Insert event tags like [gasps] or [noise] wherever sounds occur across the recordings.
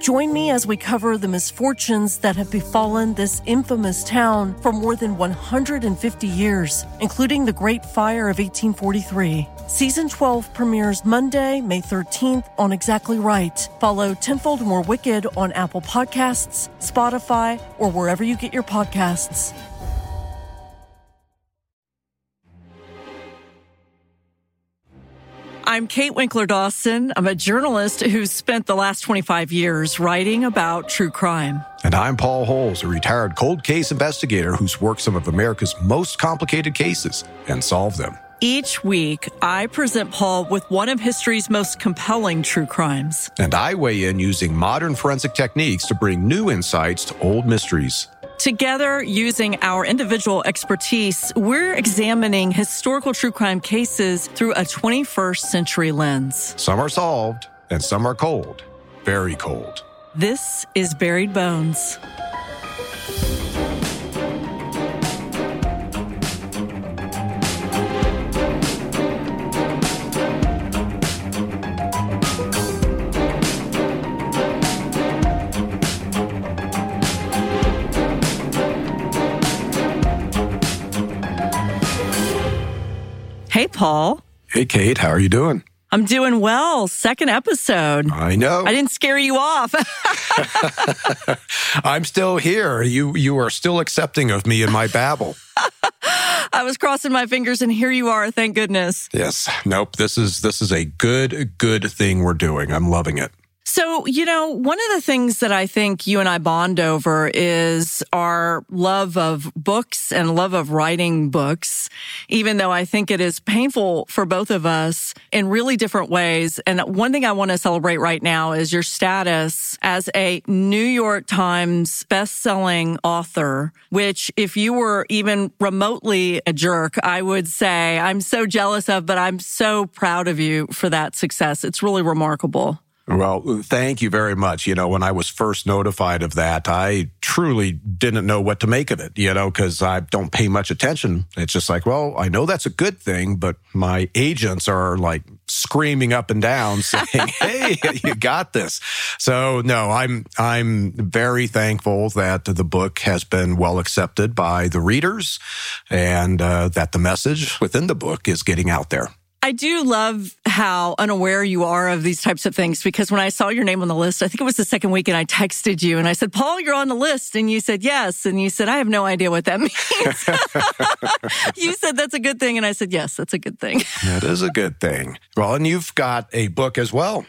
Join me as we cover the misfortunes that have befallen this infamous town for more than 150 years, including the Great Fire of 1843. Season 12 premieres Monday, May 13th on Exactly Right. Follow Tenfold More Wicked on Apple Podcasts, Spotify, or wherever you get your podcasts. I'm Kate Winkler Dawson. I'm a journalist who's spent the last 25 years writing about true crime. And I'm Paul Holes, a retired cold case investigator who's worked some of America's most complicated cases and solved them. Each week, I present Paul with one of history's most compelling true crimes. And I weigh in using modern forensic techniques to bring new insights to old mysteries. Together, using our individual expertise, we're examining historical true crime cases through a 21st century lens. Some are solved, and some are cold, very cold. This is Buried Bones. Hey, Paul. Hey, Kate, how are you doing? I'm doing well. Second episode. I know. I didn't scare you off. [laughs] I'm still here. You you are still accepting of me and my babble. I was crossing my fingers and here you are, thank goodness. Yes. Nope. This is this is a good good thing we're doing. I'm loving it. So, you know, one of the things that I think you and I bond over is our love of books and love of writing books, even though I think it is painful for both of us in really different ways. And one thing I want to celebrate right now is your status as a New York Times best-selling author, which if you were even remotely a jerk, I would say I'm so jealous of, but I'm so proud of you for that success. It's really remarkable. Well, thank you very much. You know, when I was first notified of that, I truly didn't know what to make of it, you know, because I don't pay much attention. It's just like, well, I know that's a good thing, but my agents are like screaming up and down [laughs] saying, Hey, you got this. So no, I'm, I'm very thankful that the book has been well accepted by the readers and uh, that the message within the book is getting out there. I do love how unaware you are of these types of things because when I saw your name on the list, I think it was the second week and I texted you and I said, Paul, you're on the list. And you said, yes. And you said, I have no idea what that [laughs] means. [laughs] you said, that's a good thing. And I said, yes, that's a good thing. That is a good thing. Well, and you've got a book as well.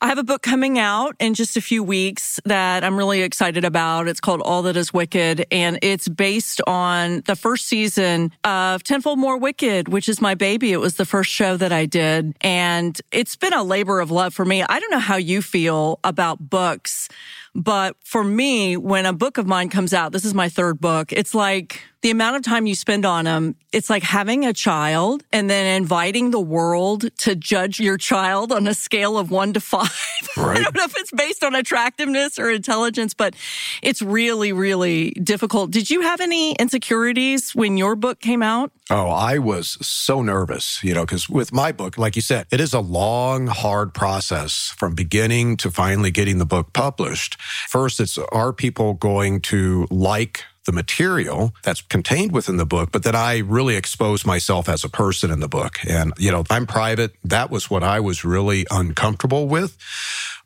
I have a book coming out in just a few weeks that I'm really excited about. It's called All That Is Wicked, and it's based on the first season of Tenfold More Wicked, which is my baby. It was the first show that I did, and it's been a labor of love for me. I don't know how you feel about books, but for me, when a book of mine comes out, this is my third book, it's like the amount of time you spend on them, it's like having a child and then inviting the world to judge your child on a scale of one to five. Right. [laughs] I don't know if it's based on attractiveness or intelligence, but it's really, really difficult. Did you have any insecurities when your book came out? Oh, I was so nervous, you know, because with my book, like you said, it is a long, hard process from beginning to finally getting the book published. First, it's are people going to like the material that's contained within the book, but that I really expose myself as a person in the book. And, you know, I'm private. That was what I was really uncomfortable with.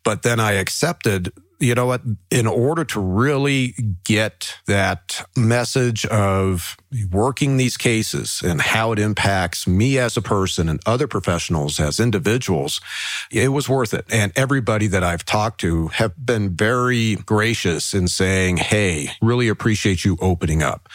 But then I accepted you know what? In order to really get that message of working these cases and how it impacts me as a person and other professionals as individuals, it was worth it. And everybody that I've talked to have been very gracious in saying, Hey, really appreciate you opening up.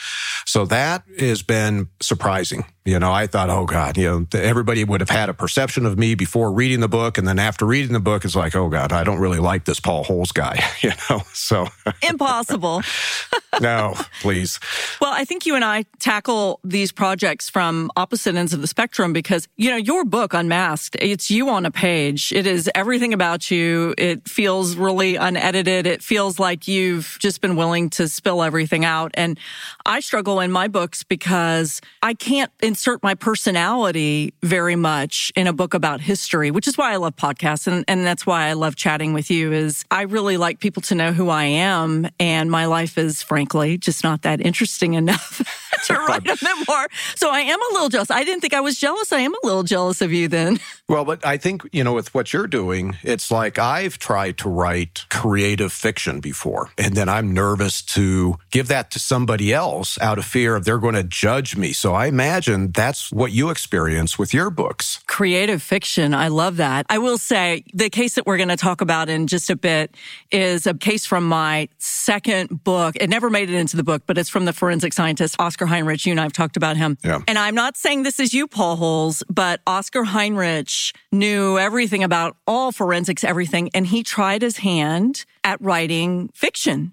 So that has been surprising. You know, I thought, oh God, you know, everybody would have had a perception of me before reading the book. And then after reading the book, it's like, oh God, I don't really like this Paul Holes guy, [laughs] you know, so impossible. [laughs] no, please. Well, I think you and I I tackle these projects from opposite ends of the spectrum because, you know, your book, Unmasked, it's you on a page. It is everything about you. It feels really unedited. It feels like you've just been willing to spill everything out. And I struggle in my books because I can't insert my personality very much in a book about history, which is why I love podcasts. And, and that's why I love chatting with you is I really like people to know who I am. And my life is frankly just not that interesting [laughs] enough [laughs] to write a memoir. So I am a little jealous. I didn't think I was jealous. I am a little jealous of you then. [laughs] Well, but I think, you know, with what you're doing, it's like I've tried to write creative fiction before. And then I'm nervous to give that to somebody else out of fear of they're going to judge me. So I imagine that's what you experience with your books. Creative fiction. I love that. I will say the case that we're going to talk about in just a bit is a case from my second book. It never made it into the book, but it's from the forensic scientist Oscar Heinrich. You and I have talked about him. Yeah. And I'm not saying this is you, Paul Holes, but Oscar Heinrich knew everything about all forensics, everything. And he tried his hand at writing fiction.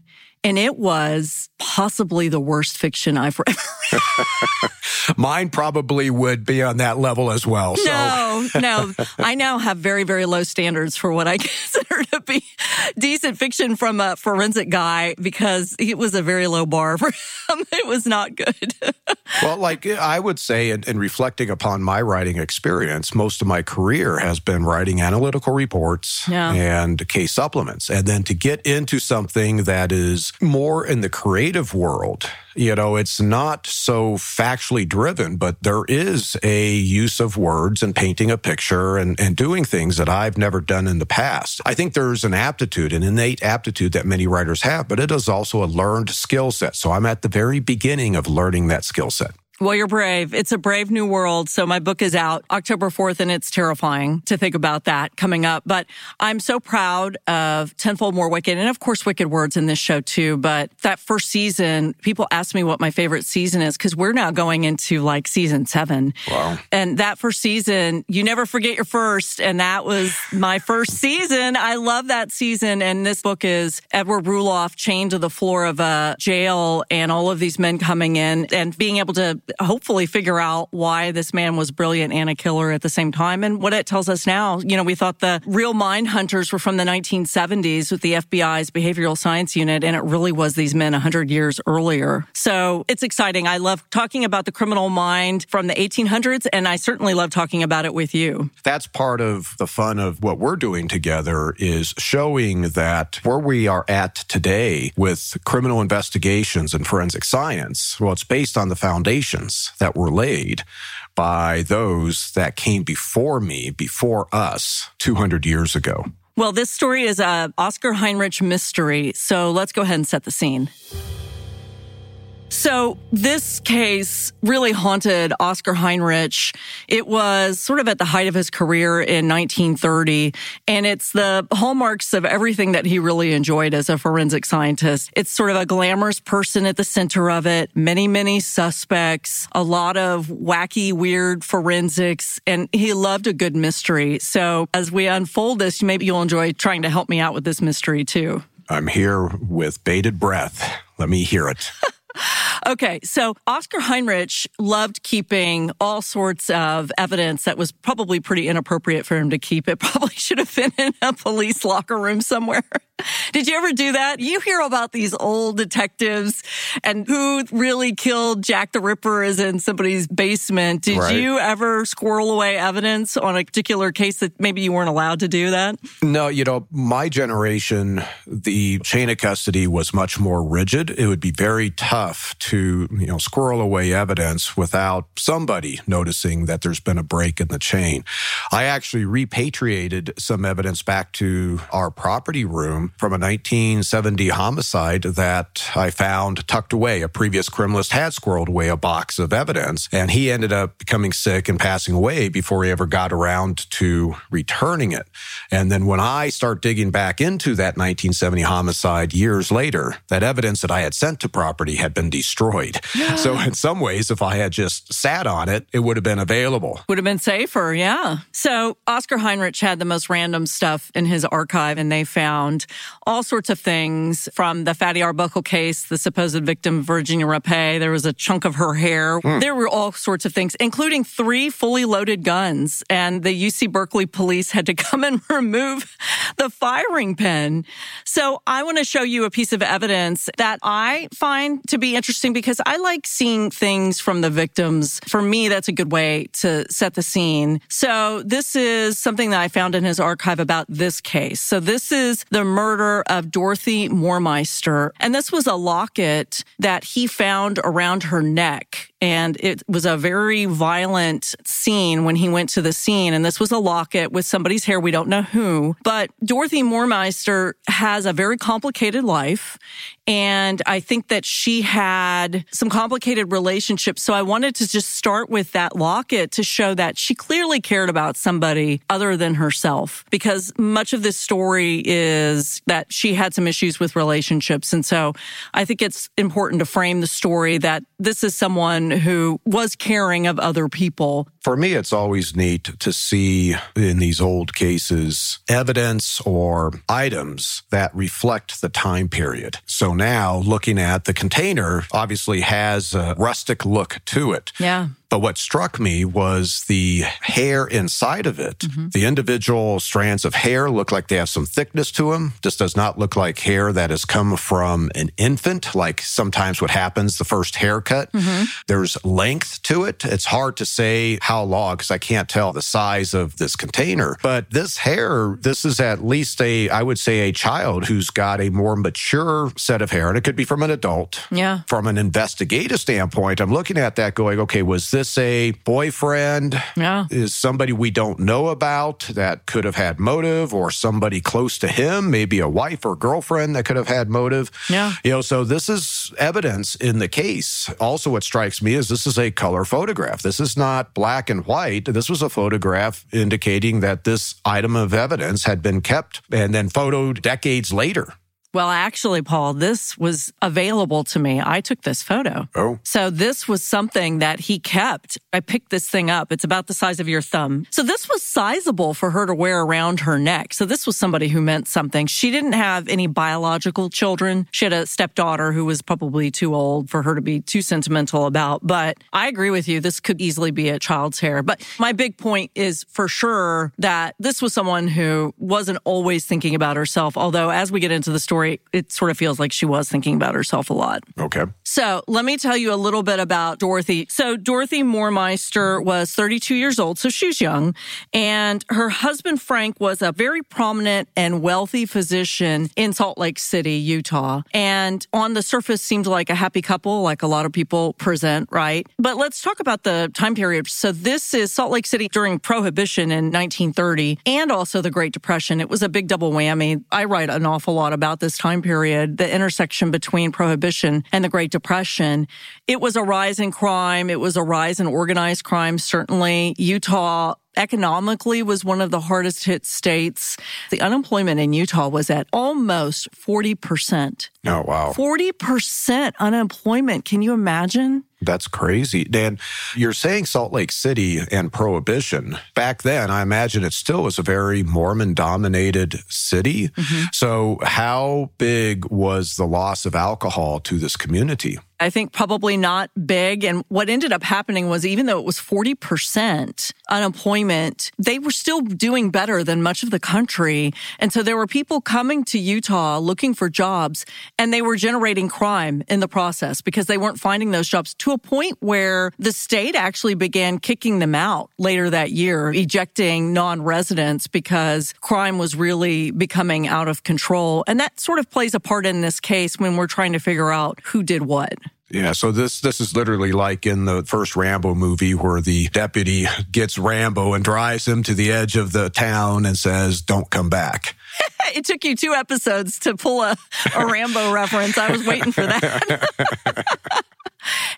And it was possibly the worst fiction I've ever read. [laughs] Mine probably would be on that level as well. So. No, no. I now have very, very low standards for what I [laughs] consider to be decent fiction from a forensic guy because it was a very low bar for him. It was not good. [laughs] well, like I would say, in, in reflecting upon my writing experience, most of my career has been writing analytical reports Yeah. and case supplements. And then to get into something that is more in the creative world, you know, it's not so factually driven, but there is a use of words and painting a picture and, and doing things that I've never done in the past. I think there's an aptitude, an innate aptitude that many writers have, but it is also a learned skill set. So I'm at the very beginning of learning that skill set. Well, you're brave. It's a brave new world. So my book is out October 4th and it's terrifying to think about that coming up. But I'm so proud of Tenfold More Wicked and of course Wicked Words in this show too. But that first season, people ask me what my favorite season is because we're now going into like season seven. Wow. And that first season, you never forget your first. And that was my first season. I love that season. And this book is Edward Rulloff chained to the floor of a jail and all of these men coming in and being able to hopefully figure out why this man was brilliant and a killer at the same time. And what it tells us now, you know, we thought the real mind hunters were from the 1970s with the FBI's behavioral science unit. And it really was these men 100 years earlier. So it's exciting. I love talking about the criminal mind from the 1800s. And I certainly love talking about it with you. That's part of the fun of what we're doing together is showing that where we are at today with criminal investigations and forensic science, well, it's based on the foundations that were laid by those that came before me, before us 200 years ago. Well, this story is a Oscar Heinrich mystery. So let's go ahead and set the scene. So this case really haunted Oscar Heinrich. It was sort of at the height of his career in 1930, and it's the hallmarks of everything that he really enjoyed as a forensic scientist. It's sort of a glamorous person at the center of it, many, many suspects, a lot of wacky, weird forensics, and he loved a good mystery. So as we unfold this, maybe you'll enjoy trying to help me out with this mystery too. I'm here with bated breath. Let me hear it. [laughs] [laughs] Okay, so Oscar Heinrich loved keeping all sorts of evidence that was probably pretty inappropriate for him to keep. It [laughs] probably should have been in a police locker room somewhere. [laughs] Did you ever do that? You hear about these old detectives and who really killed Jack the Ripper is in somebody's basement. Did Right. you ever squirrel away evidence on a particular case that maybe you weren't allowed to do that? No, you know, my generation, the chain of custody was much more rigid. It would be very tough to, you know, squirrel away evidence without somebody noticing that there's been a break in the chain. I actually repatriated some evidence back to our property room from a 1970 homicide that I found tucked away. A previous criminalist had squirreled away a box of evidence and he ended up becoming sick and passing away before he ever got around to returning it. And then when I start digging back into that 1970 homicide years later, that evidence that I had sent to property had been destroyed. [gasps] so in some ways, if I had just sat on it, it would have been available. Would have been safer, yeah. So Oscar Heinrich had the most random stuff in his archive, and they found all sorts of things from the Fatty Arbuckle case, the supposed victim Virginia Rappe. There was a chunk of her hair. Mm. There were all sorts of things, including three fully loaded guns. And the UC Berkeley police had to [laughs] come and remove the firing pin. So I want to show you a piece of evidence that I find to be interesting because I like seeing things from the victims. For me, that's a good way to set the scene. So this is something that I found in his archive about this case. So this is the murder of Dorothy Moormeister. And this was a locket that he found around her neck. And it was a very violent scene when he went to the scene. And this was a locket with somebody's hair. We don't know who, but Dorothy Moormeister has a very complicated life. And I think that she had some complicated relationships. So I wanted to just start with that locket to show that she clearly cared about somebody other than herself because much of this story is that she had some issues with relationships. And so I think it's important to frame the story that this is someone who was caring of other people. For me, it's always neat to see in these old cases evidence or items that reflect the time period. So now looking at the container obviously has a rustic look to it. Yeah. But what struck me was the hair inside of it. Mm-hmm. The individual strands of hair look like they have some thickness to them. This does not look like hair that has come from an infant, like sometimes what happens the first haircut. Mm-hmm. There's length to it. It's hard to say how long because I can't tell the size of this container. But this hair, this is at least a, I would say, a child who's got a more mature set of hair. And it could be from an adult. Yeah. From an investigative standpoint, I'm looking at that going, okay, was this this a boyfriend? Yeah. Is somebody we don't know about that could have had motive or somebody close to him, maybe a wife or girlfriend that could have had motive? Yeah. You know, so this is evidence in the case. Also, what strikes me is this is a color photograph. This is not black and white. This was a photograph indicating that this item of evidence had been kept and then photoed decades later. Well, actually, Paul, this was available to me. I took this photo. Oh. So this was something that he kept. I picked this thing up. It's about the size of your thumb. So this was sizable for her to wear around her neck. So this was somebody who meant something. She didn't have any biological children. She had a stepdaughter who was probably too old for her to be too sentimental about. But I agree with you. This could easily be a child's hair. But my big point is for sure that this was someone who wasn't always thinking about herself. Although as we get into the story, story, it sort of feels like she was thinking about herself a lot. Okay. So let me tell you a little bit about Dorothy. So Dorothy Moormeister was 32 years old, so she's young. And her husband, Frank, was a very prominent and wealthy physician in Salt Lake City, Utah. And on the surface seemed like a happy couple, like a lot of people present, right? But let's talk about the time period. So this is Salt Lake City during Prohibition in 1930 and also the Great Depression. It was a big double whammy. I write an awful lot about this this time period, the intersection between prohibition and the Great Depression, it was a rise in crime. It was a rise in organized crime. Certainly Utah economically was one of the hardest hit states. The unemployment in Utah was at almost 40%. Oh, wow. 40% unemployment. Can you imagine? That's crazy. Dan, you're saying Salt Lake City and Prohibition. Back then, I imagine it still was a very Mormon dominated city. Mm-hmm. So, how big was the loss of alcohol to this community? I think probably not big. And what ended up happening was even though it was 40% unemployment, they were still doing better than much of the country. And so there were people coming to Utah looking for jobs and they were generating crime in the process because they weren't finding those jobs to a point where the state actually began kicking them out later that year, ejecting non-residents because crime was really becoming out of control. And that sort of plays a part in this case when we're trying to figure out who did what. Yeah, so this this is literally like in the first Rambo movie where the deputy gets Rambo and drives him to the edge of the town and says, "Don't come back." [laughs] it took you two episodes to pull a, a Rambo reference. I was waiting for that. [laughs]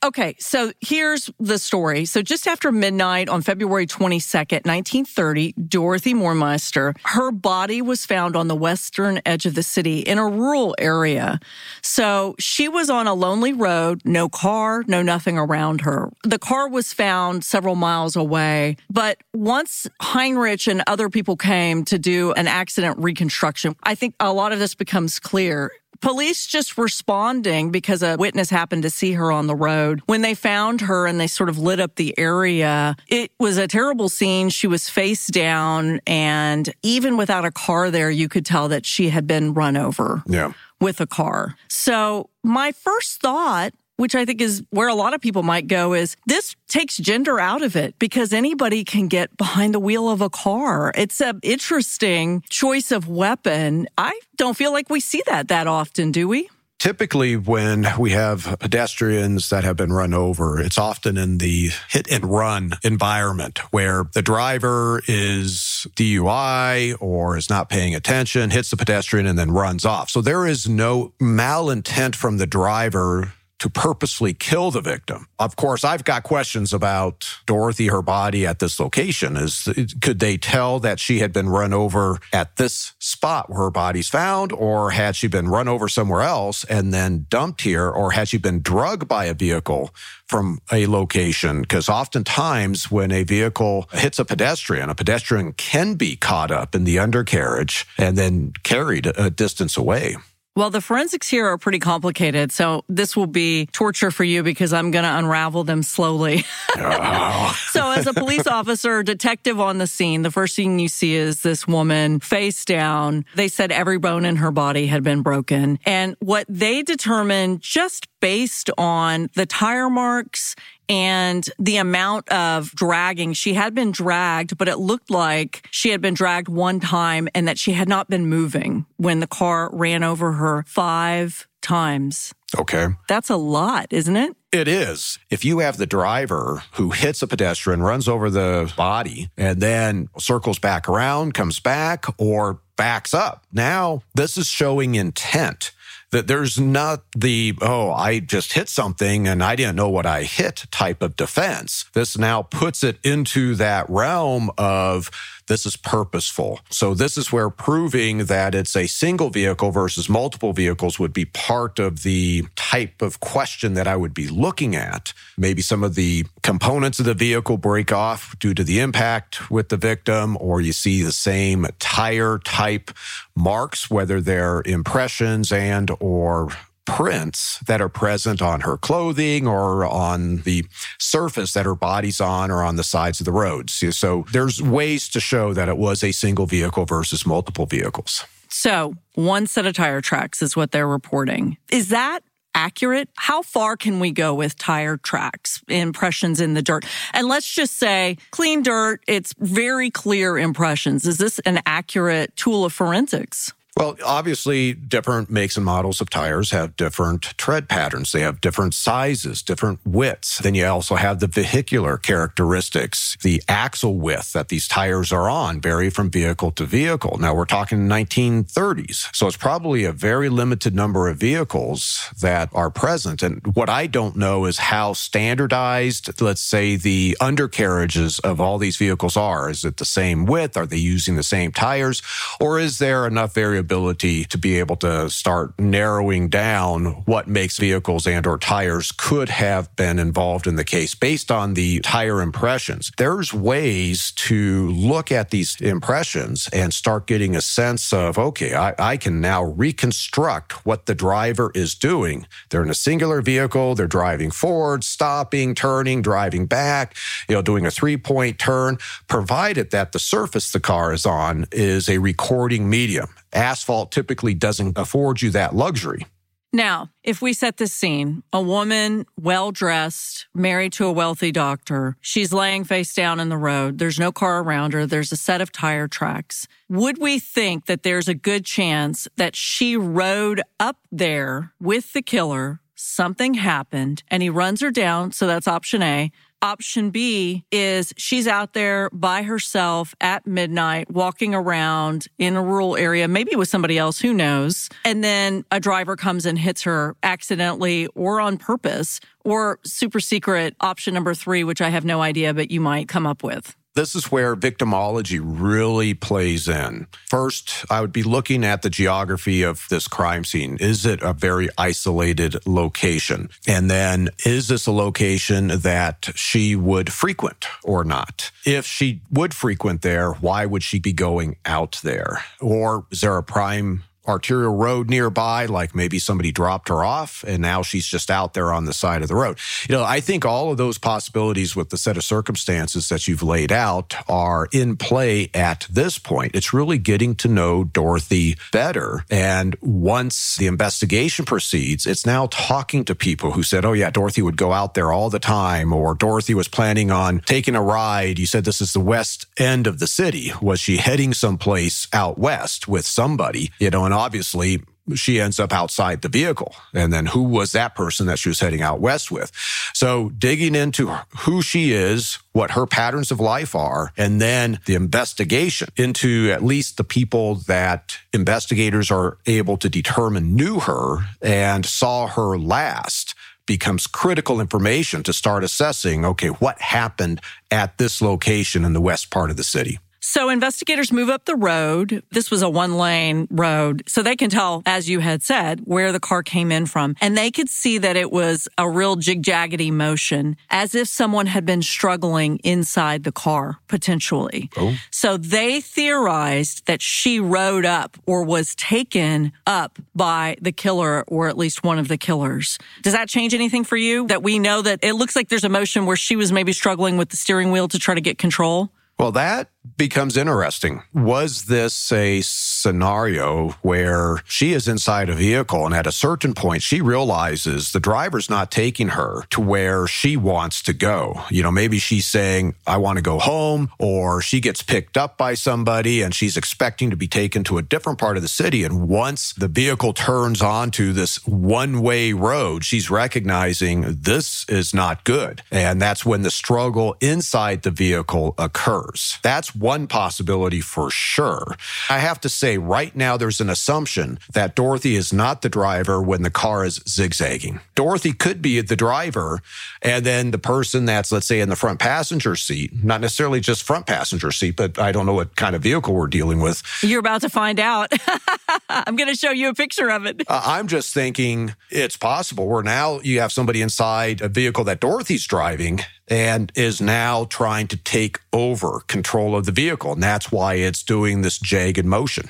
Okay, so here's the story. So just after midnight on February 22nd, 1930, Dorothy Moormeister, her body was found on the western edge of the city in a rural area. So she was on a lonely road, no car, no nothing around her. The car was found several miles away, but once Heinrich and other people came to do an accident reconstruction, I think a lot of this becomes clear police just responding because a witness happened to see her on the road. When they found her and they sort of lit up the area, it was a terrible scene. She was face down and even without a car there, you could tell that she had been run over. Yeah. With a car. So my first thought which I think is where a lot of people might go is this takes gender out of it because anybody can get behind the wheel of a car. It's an interesting choice of weapon. I don't feel like we see that that often, do we? Typically, when we have pedestrians that have been run over, it's often in the hit and run environment where the driver is DUI or is not paying attention, hits the pedestrian, and then runs off. So there is no malintent from the driver to purposely kill the victim. Of course, I've got questions about Dorothy, her body at this location. Is could they tell that she had been run over at this spot where her body's found, or had she been run over somewhere else and then dumped here, or had she been drugged by a vehicle from a location? Because oftentimes when a vehicle hits a pedestrian, a pedestrian can be caught up in the undercarriage and then carried a distance away. Well, the forensics here are pretty complicated. So this will be torture for you because I'm going to unravel them slowly. [laughs] oh. so as a police [laughs] officer, detective on the scene, the first thing you see is this woman face down. They said every bone in her body had been broken. And what they determined just based on the tire marks and the amount of dragging. She had been dragged, but it looked like she had been dragged one time and that she had not been moving when the car ran over her five times. Okay. That's a lot, isn't it? It is. If you have the driver who hits a pedestrian, runs over the body, and then circles back around, comes back, or backs up, now this is showing intent that there's not the, oh, I just hit something and I didn't know what I hit type of defense. This now puts it into that realm of this is purposeful. So this is where proving that it's a single vehicle versus multiple vehicles would be part of the type of question that I would be looking at. Maybe some of the components of the vehicle break off due to the impact with the victim, or you see the same tire type marks, whether they're impressions and or prints that are present on her clothing or on the surface that her body's on or on the sides of the roads. So there's ways to show that it was a single vehicle versus multiple vehicles. So one set of tire tracks is what they're reporting. Is that accurate? How far can we go with tire tracks, impressions in the dirt? And let's just say clean dirt, it's very clear impressions. Is this an accurate tool of forensics? Well, obviously, different makes and models of tires have different tread patterns. They have different sizes, different widths. Then you also have the vehicular characteristics. The axle width that these tires are on vary from vehicle to vehicle. Now we're talking 1930s. So it's probably a very limited number of vehicles that are present. And what I don't know is how standardized, let's say, the undercarriages of all these vehicles are. Is it the same width? Are they using the same tires? Or is there enough variability? Ability to be able to start narrowing down what makes vehicles and or tires could have been involved in the case based on the tire impressions. There's ways to look at these impressions and start getting a sense of, okay, I, I can now reconstruct what the driver is doing. They're in a singular vehicle. They're driving forward, stopping, turning, driving back, you know, doing a three point turn, provided that the surface the car is on is a recording medium. Asphalt typically doesn't afford you that luxury. Now, if we set the scene, a woman, well dressed, married to a wealthy doctor, she's laying face down in the road. There's no car around her. There's a set of tire tracks. Would we think that there's a good chance that she rode up there with the killer? Something happened and he runs her down. So that's option A. Option B is she's out there by herself at midnight, walking around in a rural area, maybe with somebody else, who knows? And then a driver comes and hits her accidentally or on purpose, or super secret option number three, which I have no idea, but you might come up with. This is where victimology really plays in. First, I would be looking at the geography of this crime scene. Is it a very isolated location? And then, is this a location that she would frequent or not? If she would frequent there, why would she be going out there? Or is there a prime arterial road nearby, like maybe somebody dropped her off and now she's just out there on the side of the road. You know, I think all of those possibilities with the set of circumstances that you've laid out are in play at this point. It's really getting to know Dorothy better. And once the investigation proceeds, it's now talking to people who said, Oh yeah, Dorothy would go out there all the time, or Dorothy was planning on taking a ride. You said this is the west end of the city. Was she heading someplace out west with somebody, you know, and obviously she ends up outside the vehicle. And then who was that person that she was heading out west with? So digging into who she is, what her patterns of life are, and then the investigation into at least the people that investigators are able to determine knew her and saw her last becomes critical information to start assessing, okay, what happened at this location in the west part of the city. So investigators move up the road. This was a one lane road. So they can tell, as you had said, where the car came in from. And they could see that it was a real jig jaggedy motion as if someone had been struggling inside the car, potentially. Oh. So they theorized that she rode up or was taken up by the killer or at least one of the killers. Does that change anything for you that we know that it looks like there's a motion where she was maybe struggling with the steering wheel to try to get control? Well, that becomes interesting. Was this a scenario where she is inside a vehicle and at a certain point she realizes the driver's not taking her to where she wants to go? You know, maybe she's saying, I want to go home, or she gets picked up by somebody and she's expecting to be taken to a different part of the city. And once the vehicle turns onto this one way road, she's recognizing this is not good. And that's when the struggle inside the vehicle occurs. That's one possibility for sure. I have to say, right now, there's an assumption that Dorothy is not the driver when the car is zigzagging. Dorothy could be the driver, and then the person that's, let's say, in the front passenger seat, not necessarily just front passenger seat, but I don't know what kind of vehicle we're dealing with. You're about to find out. [laughs] I'm going to show you a picture of it. Uh, I'm just thinking it's possible where now you have somebody inside a vehicle that Dorothy's driving and is now trying to take over control of the vehicle. And that's why it's doing this jagged motion.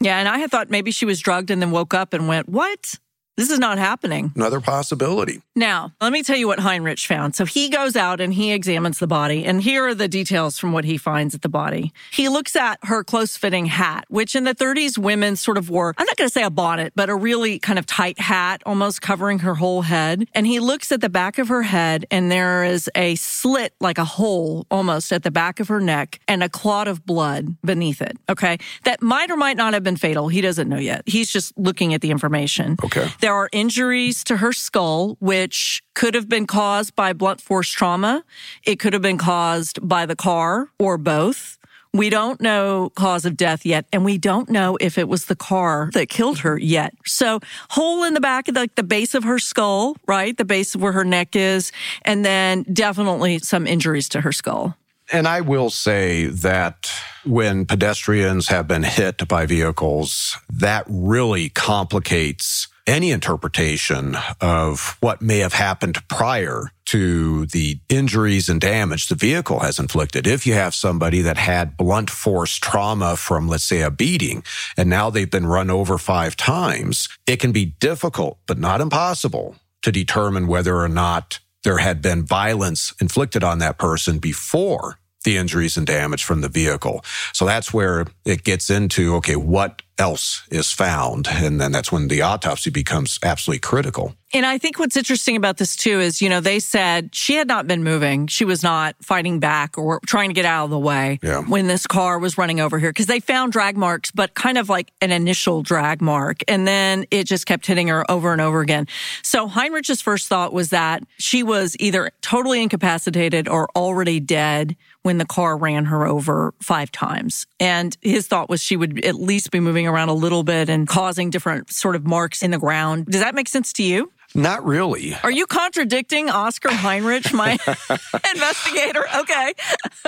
Yeah. And I had thought maybe she was drugged and then woke up and went, What? This is not happening. Another possibility. Now, let me tell you what Heinrich found. So he goes out and he examines the body, and here are the details from what he finds at the body. He looks at her close fitting hat, which in the 30s women sort of wore, I'm not going to say a bonnet, but a really kind of tight hat, almost covering her whole head. And he looks at the back of her head, and there is a slit, like a hole almost at the back of her neck, and a clot of blood beneath it. Okay. That might or might not have been fatal. He doesn't know yet. He's just looking at the information. Okay. There are injuries to her skull, which could have been caused by blunt force trauma. It could have been caused by the car or both. We don't know cause of death yet, and we don't know if it was the car that killed her yet. So, hole in the back of the, like the base of her skull, right? The base of where her neck is, and then definitely some injuries to her skull. And I will say that when pedestrians have been hit by vehicles, that really complicates any interpretation of what may have happened prior to the injuries and damage the vehicle has inflicted. If you have somebody that had blunt force trauma from, let's say, a beating, and now they've been run over five times, it can be difficult, but not impossible to determine whether or not there had been violence inflicted on that person before the injuries and damage from the vehicle. So that's where it gets into, okay, what else is found? And then that's when the autopsy becomes absolutely critical. And I think what's interesting about this too is, you know, they said she had not been moving. She was not fighting back or trying to get out of the way yeah. when this car was running over here because they found drag marks, but kind of like an initial drag mark. And then it just kept hitting her over and over again. So Heinrich's first thought was that she was either totally incapacitated or already dead when the car ran her over five times. And his thought was she would at least be moving around a little bit and causing different sort of marks in the ground. Does that make sense to you? Not really. Are you contradicting Oscar Heinrich, my [laughs] investigator? Okay.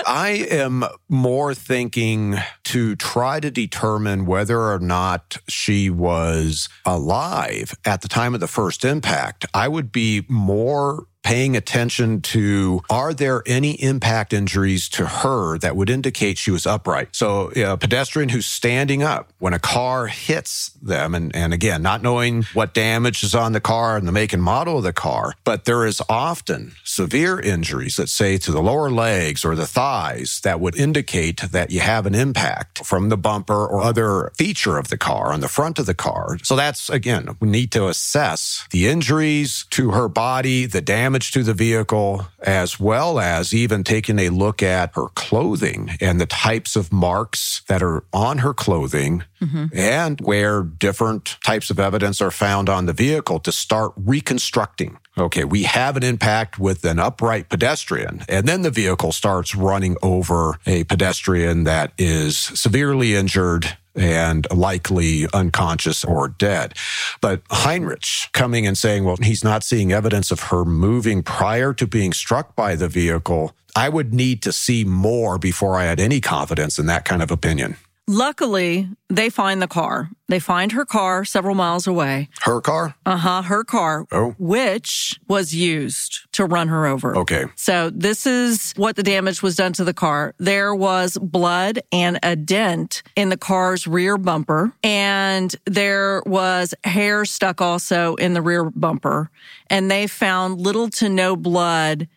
I am more thinking to try to determine whether or not she was alive at the time of the first impact. I would be more paying attention to are there any impact injuries to her that would indicate she was upright? So a pedestrian who's standing up when a car hits them, and, and again, not knowing what damage is on the car and the make and model of the car, but there is often severe injuries, let's say to the lower legs or the thighs, that would indicate that you have an impact from the bumper or other feature of the car on the front of the car. So that's again, we need to assess the injuries to her body, the damage damage to the vehicle, as well as even taking a look at her clothing and the types of marks that are on her clothing mm-hmm. and where different types of evidence are found on the vehicle to start reconstructing. Okay, we have an impact with an upright pedestrian, and then the vehicle starts running over a pedestrian that is severely injured and likely unconscious or dead. But Heinrich coming and saying, well, he's not seeing evidence of her moving prior to being struck by the vehicle. I would need to see more before I had any confidence in that kind of opinion. Luckily, they find the car. They find her car several miles away. Her car? Uh huh. Her car. Oh. Which was used to run her over. Okay. So this is what the damage was done to the car. There was blood and a dent in the car's rear bumper. And there was hair stuck also in the rear bumper. And they found little to no blood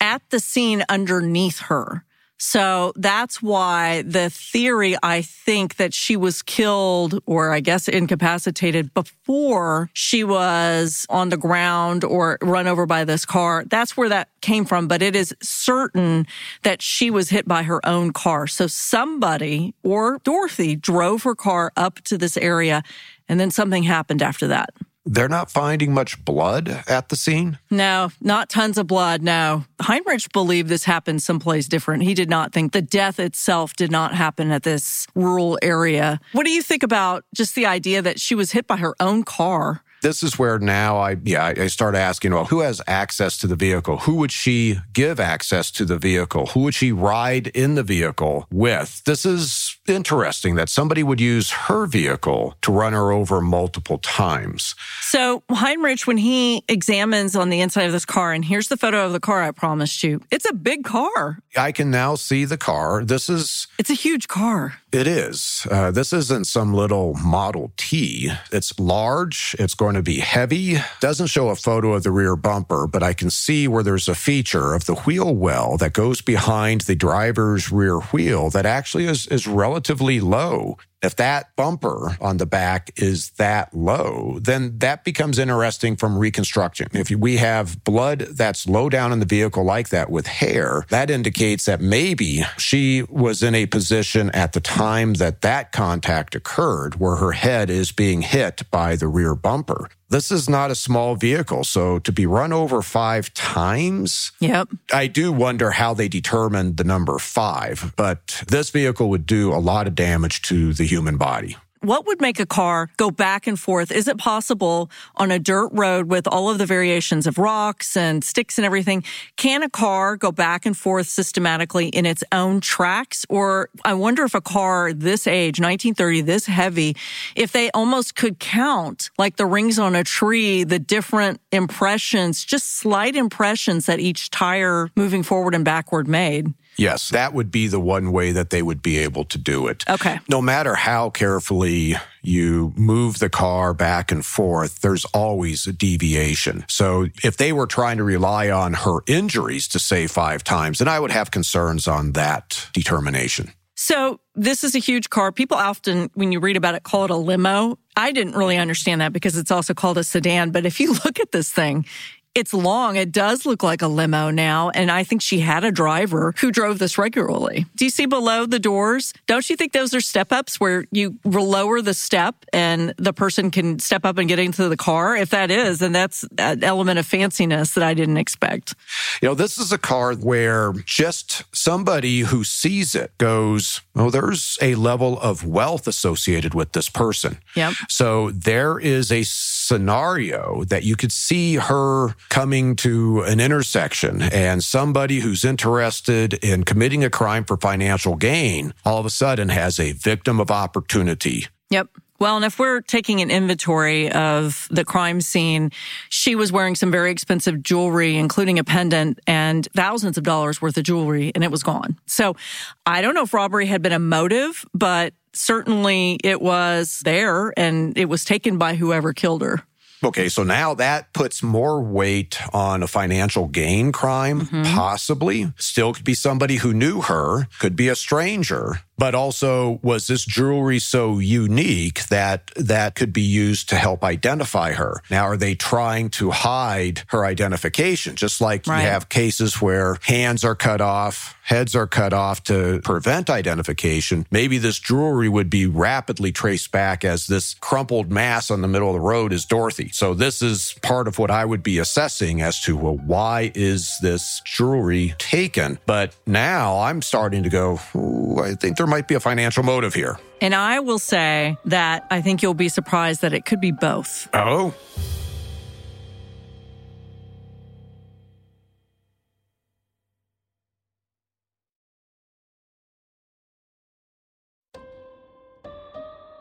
at the scene underneath her. So that's why the theory, I think that she was killed or I guess incapacitated before she was on the ground or run over by this car. That's where that came from. But it is certain that she was hit by her own car. So somebody or Dorothy drove her car up to this area and then something happened after that. They're not finding much blood at the scene? No, not tons of blood, no. Heinrich believed this happened someplace different. He did not think the death itself did not happen at this rural area. What do you think about just the idea that she was hit by her own car? This is where now I, yeah, I start asking, well, who has access to the vehicle? Who would she give access to the vehicle? Who would she ride in the vehicle with? This is interesting that somebody would use her vehicle to run her over multiple times. So Heinrich, when he examines on the inside of this car, and here's the photo of the car I promised you, it's a big car. I can now see the car. This is. It's a huge car. It is. Uh, this isn't some little Model T. It's large. It's going to be heavy. Doesn't show a photo of the rear bumper, but I can see where there's a feature of the wheel well that goes behind the driver's rear wheel that actually is, is relatively low. If that bumper on the back is that low, then that becomes interesting from reconstruction. If we have blood that's low down in the vehicle like that with hair, that indicates that maybe she was in a position at the time that that contact occurred where her head is being hit by the rear bumper. This is not a small vehicle. So to be run over five times. Yep. I do wonder how they determined the number five, but this vehicle would do a lot of damage to the human body. What would make a car go back and forth? Is it possible on a dirt road with all of the variations of rocks and sticks and everything? Can a car go back and forth systematically in its own tracks? Or I wonder if a car this age, 1930, this heavy, if they almost could count like the rings on a tree, the different impressions, just slight impressions that each tire moving forward and backward made. Yes, that would be the one way that they would be able to do it. Okay. No matter how carefully you move the car back and forth, there's always a deviation. So if they were trying to rely on her injuries to say five times, then I would have concerns on that determination. So this is a huge car. People often, when you read about it, call it a limo. I didn't really understand that because it's also called a sedan. But if you [laughs] look at this thing, it's long. It does look like a limo now. And I think she had a driver who drove this regularly. Do you see below the doors? Don't you think those are step ups where you lower the step and the person can step up and get into the car? If that is, then that's an element of fanciness that I didn't expect. You know, this is a car where just somebody who sees it goes, Oh, there's a level of wealth associated with this person. Yep. So there is a scenario that you could see her coming to an intersection and somebody who's interested in committing a crime for financial gain all of a sudden has a victim of opportunity. Yep. Well, and if we're taking an inventory of the crime scene, she was wearing some very expensive jewelry, including a pendant and thousands of dollars worth of jewelry, and it was gone. So I don't know if robbery had been a motive, but certainly it was there and it was taken by whoever killed her. Okay, so now that puts more weight on a financial gain crime, mm-hmm. possibly. Still could be somebody who knew her, could be a stranger, but also was this jewelry so unique that that could be used to help identify her? Now, are they trying to hide her identification? Just like right. you have cases where hands are cut off, heads are cut off to prevent identification. Maybe this jewelry would be rapidly traced back as this crumpled mass on the middle of the road is Dorothy. So this is part of what I would be assessing as to, well, why is this jewelry taken? But now I'm starting to go, I think there might be a financial motive here. And I will say that I think you'll be surprised that it could be both. Oh.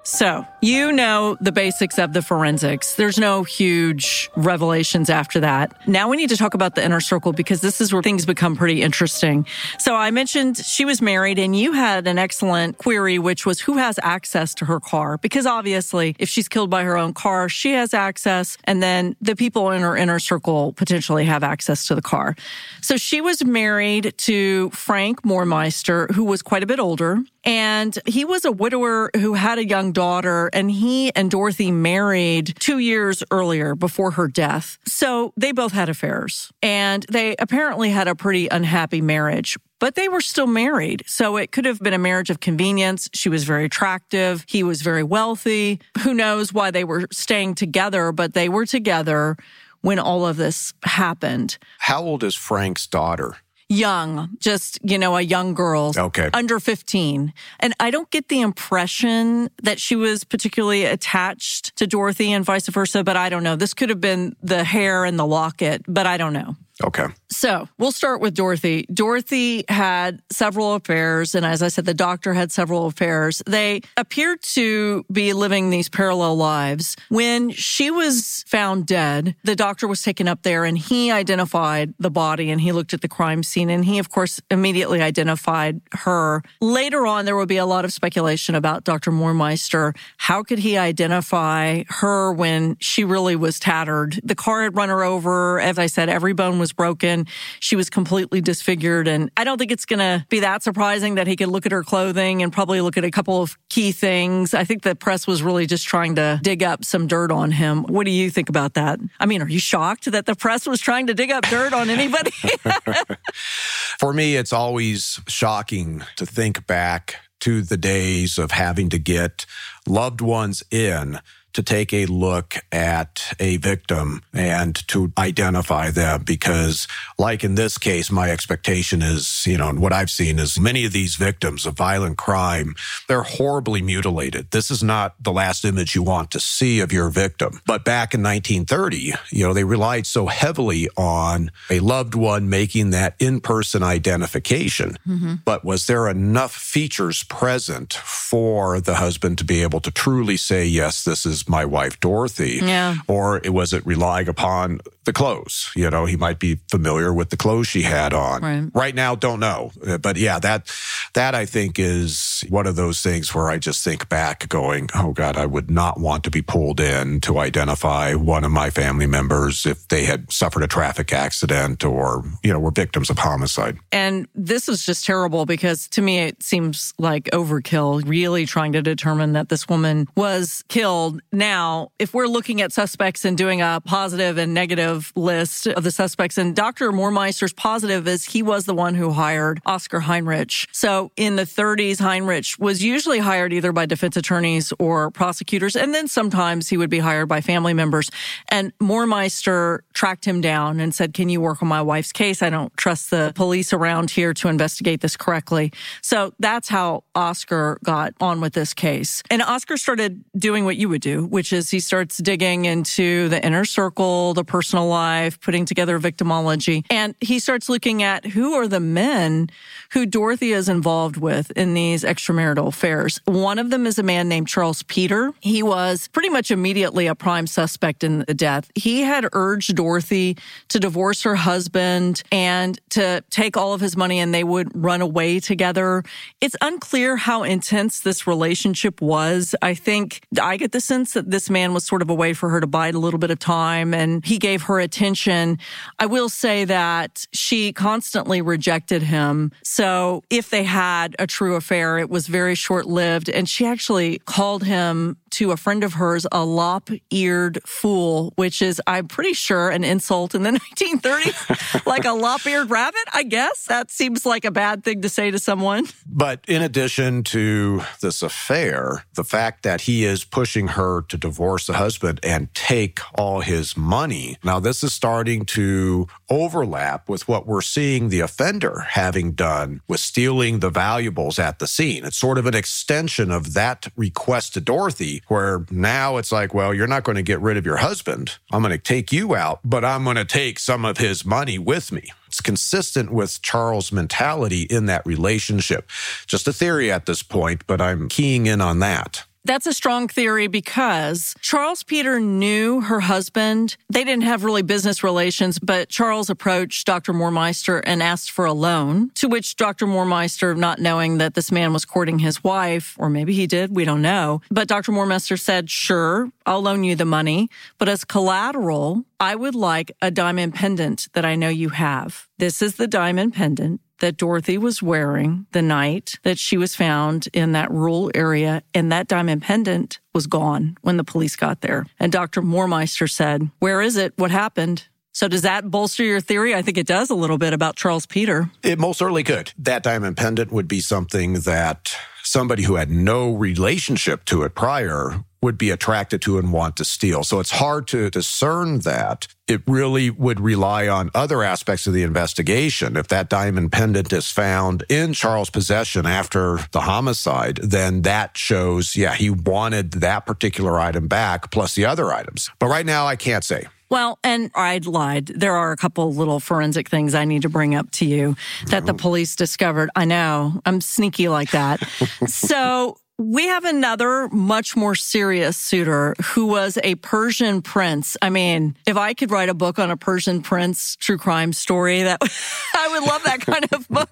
So, you know the basics of the forensics. There's no huge revelations after that. Now we need to talk about the inner circle because this is where things become pretty interesting. So, I mentioned she was married and you had an excellent query, which was who has access to her car? Because obviously, if she's killed by her own car, she has access, and then the people in her inner circle potentially have access to the car. So, she was married to Frank Moormeister, who was quite a bit older. And he was a widower who had a young daughter, and he and Dorothy married two years earlier before her death. So they both had affairs, and they apparently had a pretty unhappy marriage. But they were still married. So it could have been a marriage of convenience. She was very attractive. He was very wealthy. Who knows why they were staying together, but they were together when all of this happened. How old is Frank's daughter? Young, just, you know, a young girl. Okay. Under 15. And I don't get the impression that she was particularly attached to Dorothy and vice versa, but I don't know. This could have been the hair and the locket, but I don't know. Okay. So we'll start with Dorothy. Dorothy had several affairs. And as I said, the doctor had several affairs. They appeared to be living these parallel lives. When she was found dead, the doctor was taken up there and he identified the body and he looked at the crime scene and he, of course, immediately identified her. Later on, there will be a lot of speculation about Dr. Moormeister. How could he identify her when she really was tattered? The car had run her over. As I said, every bone was was broken. She was completely disfigured. And I don't think it's going to be that surprising that he could look at her clothing and probably look at a couple of key things. I think the press was really just trying to dig up some dirt on him. What do you think about that? I mean, are you shocked that the press was trying to dig up dirt on anybody? [laughs] [laughs] For me, it's always shocking to think back to the days of having to get loved ones in to take a look at a victim and to identify them because like in this case, my expectation is, you know, and what I've seen is many of these victims of violent crime, they're horribly mutilated. This is not the last image you want to see of your victim. But back in 1930, you know, they relied so heavily on a loved one making that in-person identification. Mm-hmm. But was there enough features present for the husband to be able to truly say, yes, this is my wife, Dorothy? Yeah. Or it was it relying upon the clothes? You know, he might be familiar with the clothes she had on. Right. right now, don't know. But yeah, that, that I think is one of those things where I just think back going, oh God, I would not want to be pulled in to identify one of my family members if they had suffered a traffic accident or, you know, were victims of homicide. And this is just terrible because to me, it seems like overkill, really trying to determine that this woman was killed. Now, if we're looking at suspects and doing a positive and negative list of the suspects, and Dr. Moormeister's positive is he was the one who hired Oscar Heinrich. So in the 30s, Heinrich was usually hired either by defense attorneys or prosecutors, and then sometimes he would be hired by family members. And Moormeister tracked him down and said, Can you work on my wife's case? I don't trust the police around here to investigate this correctly. So that's how Oscar got on with this case. And Oscar started doing what you would do, which is he starts digging into the inner circle, the personal life, putting together victimology. And he starts looking at who are the men who Dorothy is involved with in these extramarital affairs. One of them is a man named Charles Peter. He was pretty much immediately a prime suspect in the death. He had urged Dorothy to divorce her husband and to take all of his money and they would run away together. It's unclear how intense this relationship was. I think I get the sense that this man was sort of a way for her to bide a little bit of time and he gave her attention. I will say that she constantly rejected him. So if they had a true affair, it was very short lived. And she actually called him to a friend of hers a lop eared fool, which is, I'm pretty sure, an insult in the [laughs] 1930s. like a lop eared rabbit, I guess. That seems like a bad thing to say to someone. But in addition to this affair, the fact that he is pushing her to divorce the husband and take all his money. Now, this is starting to overlap with what we're seeing the offender having done with stealing the valuables at the scene. It's sort of an extension of that request to Dorothy, where now it's like, well, you're not going to get rid of your husband. I'm going to take you out, but I'm going to take some of his money with me. It's consistent with Charles' mentality in that relationship. Just a theory at this point, but I'm keying in on that. That's a strong theory because Charles Peter knew her husband. They didn't have really business relations, but Charles approached Dr. Moormeister and asked for a loan, to which Dr. Moormeister, not knowing that this man was courting his wife, or maybe he did, we don't know. But Dr. Moormeister said, sure, I'll loan you the money, but as collateral, I would like a diamond pendant that I know you have. This is the diamond pendant that Dorothy was wearing the night that she was found in that rural area, and that diamond pendant was gone when the police got there. And Dr. Moormeister said, Where is it? What happened? So does that bolster your theory? I think it does a little bit about Charles Peter. It most certainly could. That diamond pendant would be something that somebody who had no relationship to it prior would be attracted to and want to steal. So it's hard to discern that. It really would rely on other aspects of the investigation. If that diamond pendant is found in Charles' possession after the homicide, then that shows, yeah, he wanted that particular item back plus the other items. But right now, I can't say. Well, and I'd lied. There are a couple little forensic things I need to bring up to you that the oh. police discovered. I know I'm sneaky like that. [laughs] so we have another much more serious suitor who was a Persian prince. I mean, if I could write a book on a Persian prince true crime story, that [laughs] I would love that kind of book.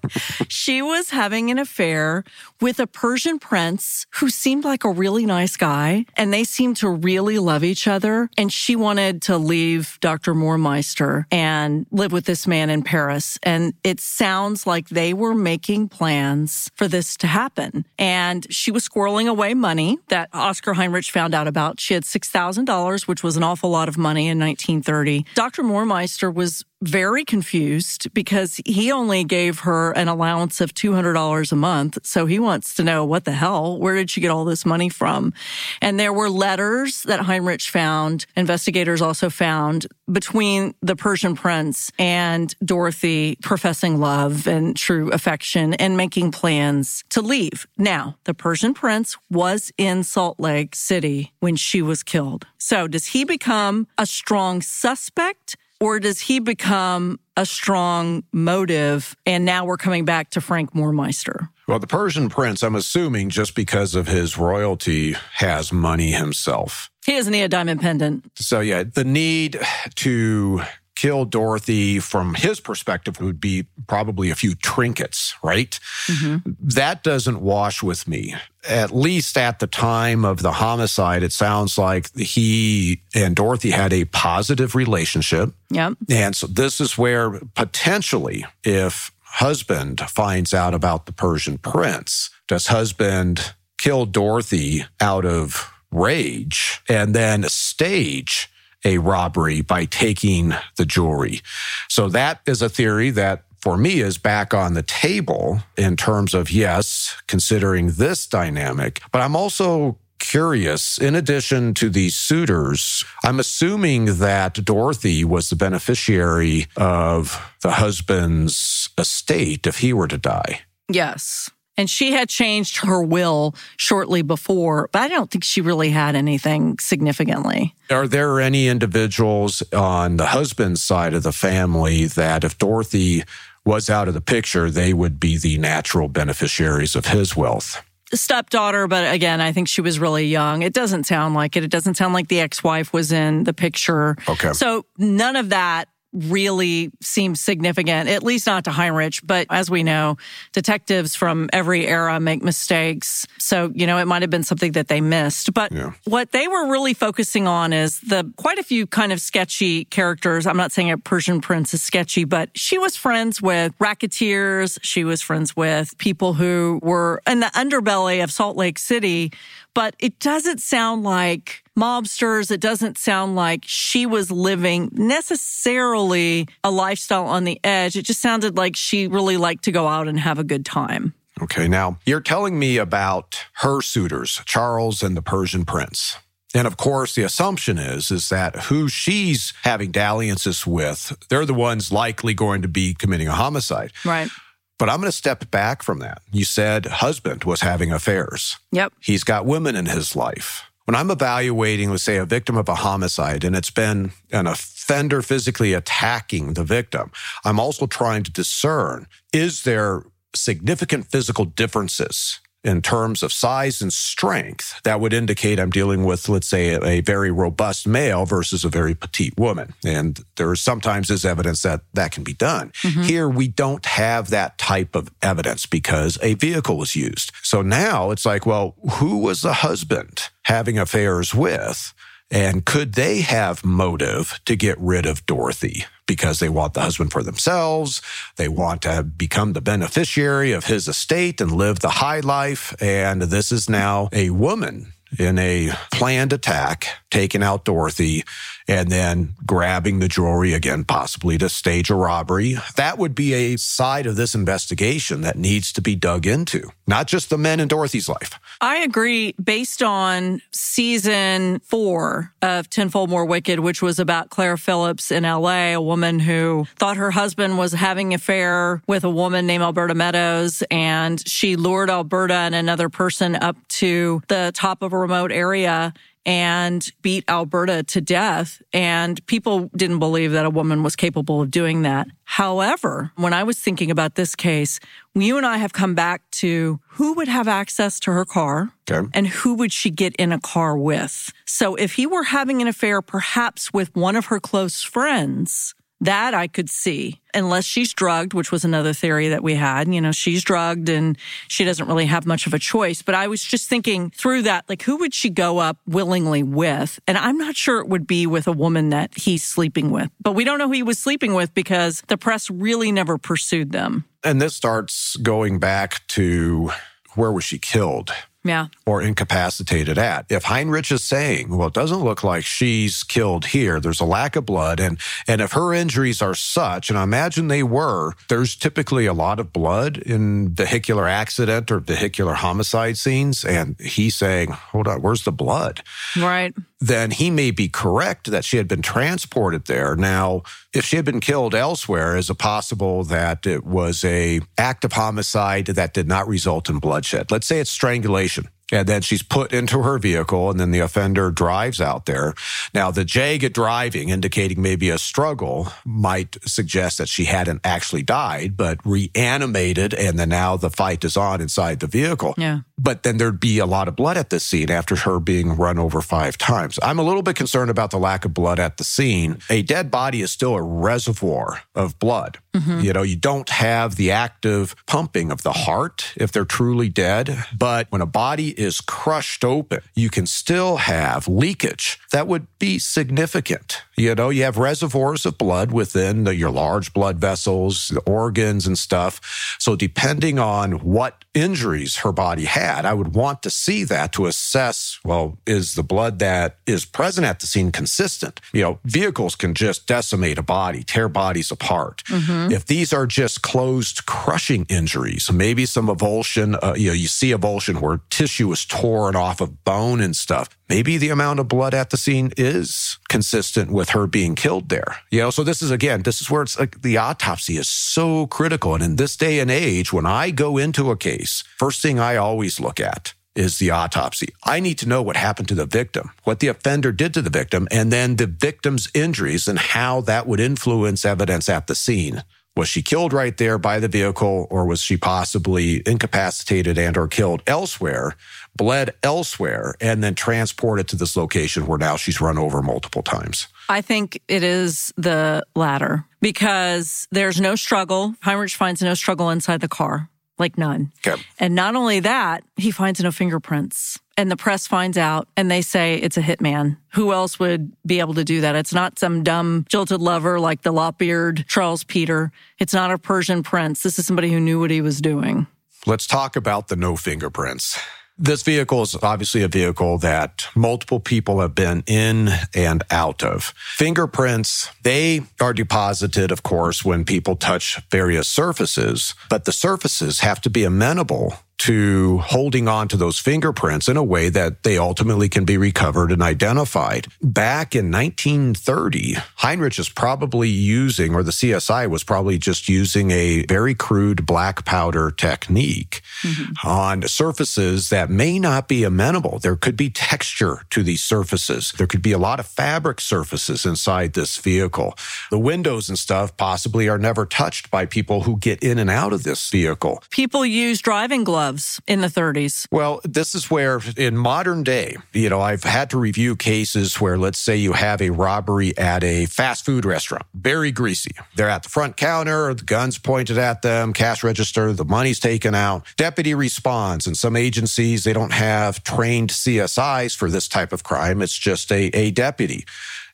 She was having an affair with a Persian prince who seemed like a really nice guy and they seemed to really love each other. And she wanted to leave Dr. Moormeister and live with this man in Paris. And it sounds like they were making plans for this to happen. And she was squirreling away money that Oscar Heinrich found out about. She had $6,000, which was an awful lot of money in 1930. Dr. Moormeister was very confused because he only gave her an allowance of $200 a month. So he wants to know what the hell? Where did she get all this money from? And there were letters that Heinrich found. Investigators also found between the Persian prince and Dorothy professing love and true affection and making plans to leave. Now, the Persian prince was in Salt Lake City when she was killed. So does he become a strong suspect? Or does he become a strong motive? And now we're coming back to Frank Moormeister. Well, the Persian prince, I'm assuming just because of his royalty, has money himself. He doesn't a diamond pendant. So, yeah, the need to kill Dorothy from his perspective would be probably a few trinkets, right? Mm-hmm. That doesn't wash with me. At least at the time of the homicide, it sounds like he and Dorothy had a positive relationship. Yep. And so this is where potentially, if husband finds out about the Persian prince, does husband kill Dorothy out of rage and then stage a robbery by taking the jewelry. So that is a theory that for me is back on the table in terms of yes, considering this dynamic, but I'm also curious. In addition to these suitors, I'm assuming that Dorothy was the beneficiary of the husband's estate if he were to die. Yes. And she had changed her will shortly before, but I don't think she really had anything significantly. Are there any individuals on the husband's side of the family that if Dorothy was out of the picture, they would be the natural beneficiaries of his wealth? stepdaughter, but again, I think she was really young. It doesn't sound like it. It doesn't sound like the ex-wife was in the picture. Okay. So none of that really seems significant, at least not to Heinrich. But as we know, detectives from every era make mistakes. So, you know, it might have been something that they missed. But yeah. what they were really focusing on is the quite a few kind of sketchy characters. I'm not saying a Persian prince is sketchy, but she was friends with racketeers. She was friends with people who were in the underbelly of Salt Lake City. But it doesn't sound like mobsters. It doesn't sound like she was living necessarily a lifestyle on the edge. It just sounded like she really liked to go out and have a good time. Okay. Now you're telling me about her suitors, Charles and the Persian prince. And of course, the assumption is, is that who she's having dalliances with, they're the ones likely going to be committing a homicide. Right. But I'm going to step back from that. You said husband was having affairs. Yep. He's got women in his life. When I'm evaluating, let's say, a victim of a homicide and it's been an offender physically attacking the victim, I'm also trying to discern is there significant physical differences in terms of size and strength that would indicate I'm dealing with, let's say, a, very robust male versus a very petite woman. And there sometimes is evidence that that can be done. Mm-hmm. Here, we don't have that type of evidence because a vehicle was used. So now it's like, well, who was the husband having affairs with? And could they have motive to get rid of Dorothy? Because they want the husband for themselves. They want to become the beneficiary of his estate and live the high life. And this is now a woman in a planned attack, taking out Dorothy and then grabbing the jewelry again, possibly to stage a robbery. That would be a side of this investigation that needs to be dug into, not just the men in Dorothy's life. I agree based on season four of Tenfold More Wicked, which was about Clara Phillips in LA, a woman who thought her husband was having an affair with a woman named Alberta Meadows. And she lured Alberta and another person up to the top of a remote area and beat Alberta to death. And people didn't believe that a woman was capable of doing that. However, when I was thinking about this case, you and I have come back to who would have access to her car okay. and who would she get in a car with. So if he were having an affair, perhaps with one of her close friends, that I could see, unless she's drugged, which was another theory that we had. You know, she's drugged and she doesn't really have much of a choice. But I was just thinking through that, like, who would she go up willingly with? And I'm not sure it would be with a woman that he's sleeping with. But we don't know who he was sleeping with because the press really never pursued them. And this starts going back to where was she killed? Yeah. or incapacitated at. If Heinrich is saying, well, it doesn't look like she's killed here, there's a lack of blood, and, and if her injuries are such, and I imagine they were, there's typically a lot of blood in vehicular accident or vehicular homicide scenes, and he's saying, hold on, where's the blood? Right. Then he may be correct that she had been transported there. Now, if she had been killed elsewhere, is it possible that it was a act of homicide that did not result in bloodshed? Let's say it's strangulation And then she's put into her vehicle and then the offender drives out there. Now the jagged driving indicating maybe a struggle might suggest that she hadn't actually died, but reanimated. And then now the fight is on inside the vehicle. Yeah. But then there'd be a lot of blood at the scene after her being run over five times. I'm a little bit concerned about the lack of blood at the scene. A dead body is still a reservoir of blood. Mm-hmm. You know, you don't have the active pumping of the heart if they're truly dead. But when a body is crushed open, you can still have leakage that would be significant. You know, you have reservoirs of blood within the, your large blood vessels, the organs and stuff. So depending on what injuries her body had, I would want to see that to assess, well, is the blood that is present at the scene consistent? You know, vehicles can just decimate a body, tear bodies apart. Mm-hmm. If these are just closed crushing injuries, maybe some avulsion, uh, you know, you see avulsion where tissue is torn off of bone and stuff. Maybe the amount of blood at the scene is consistent with her being killed there. You know, so this is again, this is where it's like the autopsy is so critical. And in this day and age, when I go into a case, first thing I always look at is the autopsy. I need to know what happened to the victim, what the offender did to the victim, and then the victim's injuries and how that would influence evidence at the scene. Was she killed right there by the vehicle or was she possibly incapacitated and or killed elsewhere, bled elsewhere and then transported to this location where now she's run over multiple times? I think it is the latter because there's no struggle. Heinrich finds no struggle inside the car, like none. Okay. And not only that, he finds no fingerprints and the press finds out and they say it's a hitman. Who else would be able to do that? It's not some dumb jilted lover like the lop-eared Charles Peter. It's not a Persian prince. This is somebody who knew what he was doing. Let's talk about the no fingerprints. This vehicle is obviously a vehicle that multiple people have been in and out of. Fingerprints, they are deposited, of course, when people touch various surfaces, but the surfaces have to be amenable to holding on to those fingerprints in a way that they ultimately can be recovered and identified. Back in 1930, Heinrich is probably using, or the CSI was probably just using a very crude black powder technique mm-hmm. on surfaces that may not be amenable. There could be texture to these surfaces. There could be a lot of fabric surfaces inside this vehicle. The windows and stuff possibly are never touched by people who get in and out of this vehicle. People use driving gloves gloves in the 30s? Well, this is where in modern day, you know, I've had to review cases where let's say you have a robbery at a fast food restaurant, very greasy. They're at the front counter, the gun's pointed at them, cash register, the money's taken out. Deputy responds. In some agencies, they don't have trained CSIs for this type of crime. It's just a, a deputy.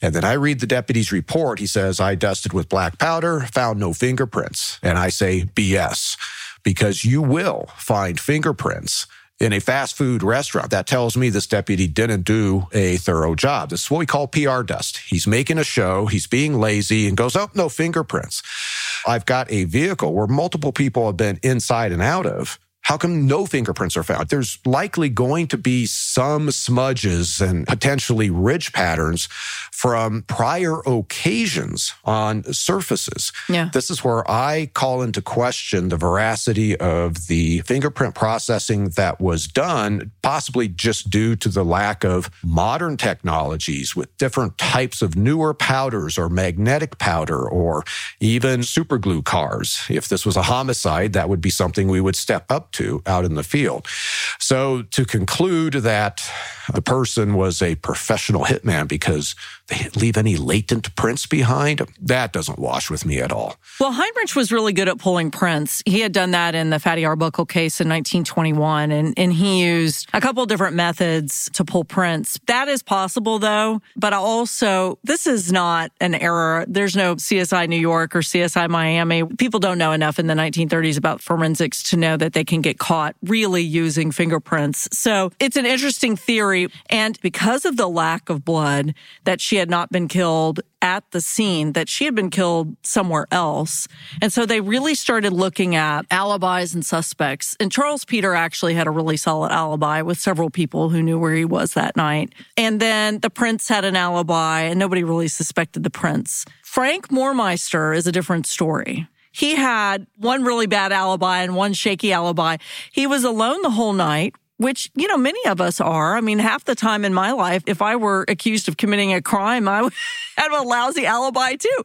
And then I read the deputy's report. He says, I dusted with black powder, found no fingerprints. And I say, BS because you will find fingerprints in a fast food restaurant. That tells me this deputy didn't do a thorough job. This is what we call PR dust. He's making a show. He's being lazy and goes, Oh, no fingerprints. I've got a vehicle where multiple people have been inside and out of. How come no fingerprints are found? There's likely going to be some smudges and potentially ridge patterns from prior occasions on surfaces. Yeah. This is where I call into question the veracity of the fingerprint processing that was done, possibly just due to the lack of modern technologies with different types of newer powders or magnetic powder or even superglue cars. If this was a homicide, that would be something we would step up to out in the field. So to conclude that the person was a professional hitman because they leave any latent prints behind, that doesn't wash with me at all. Well, Heinrich was really good at pulling prints. He had done that in the Fatty Arbuckle case in 1921, and, and he used a couple different methods to pull prints. That is possible, though, but also, this is not an error. There's no CSI New York or CSI Miami. People don't know enough in the 1930s about forensics to know that they can get caught really using fingerprints. So it's an interesting theory. And because of the lack of blood that she had not been killed at the scene, that she had been killed somewhere else. And so they really started looking at alibis and suspects. And Charles Peter actually had a really solid alibi with several people who knew where he was that night. And then the prince had an alibi and nobody really suspected the prince. Frank Moormeister is a different story. He had one really bad alibi and one shaky alibi. He was alone the whole night which, you know, many of us are. I mean, half the time in my life, if I were accused of committing a crime, I would [laughs] have a lousy alibi too.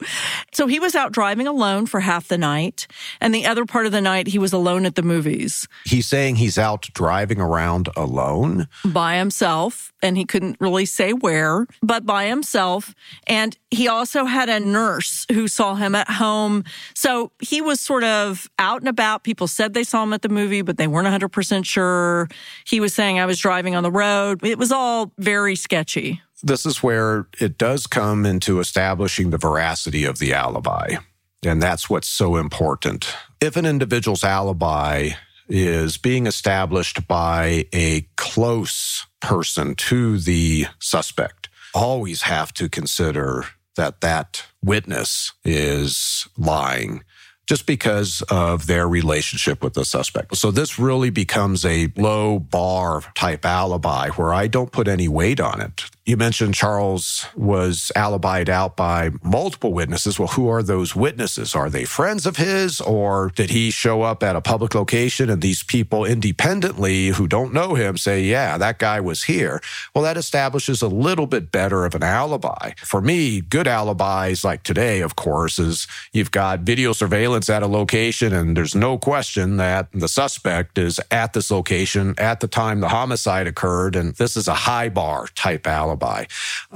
So he was out driving alone for half the night. And the other part of the night, he was alone at the movies. He's saying he's out driving around alone by himself. And he couldn't really say where, but by himself. And he also had a nurse who saw him at home. So he was sort of out and about. People said they saw him at the movie, but they weren't 100% sure. He was saying, I was driving on the road. It was all very sketchy. This is where it does come into establishing the veracity of the alibi. And that's what's so important. If an individual's alibi is being established by a close person to the suspect, always have to consider that that witness is lying just because of their relationship with the suspect. So this really becomes a low bar type alibi where I don't put any weight on it. You mentioned Charles was alibied out by multiple witnesses. Well, who are those witnesses? Are they friends of his or did he show up at a public location and these people independently who don't know him say, yeah, that guy was here? Well, that establishes a little bit better of an alibi. For me, good alibis like today, of course, is you've got video surveillance at a location and there's no question that the suspect is at this location at the time the homicide occurred. And this is a high bar type alibi alibi.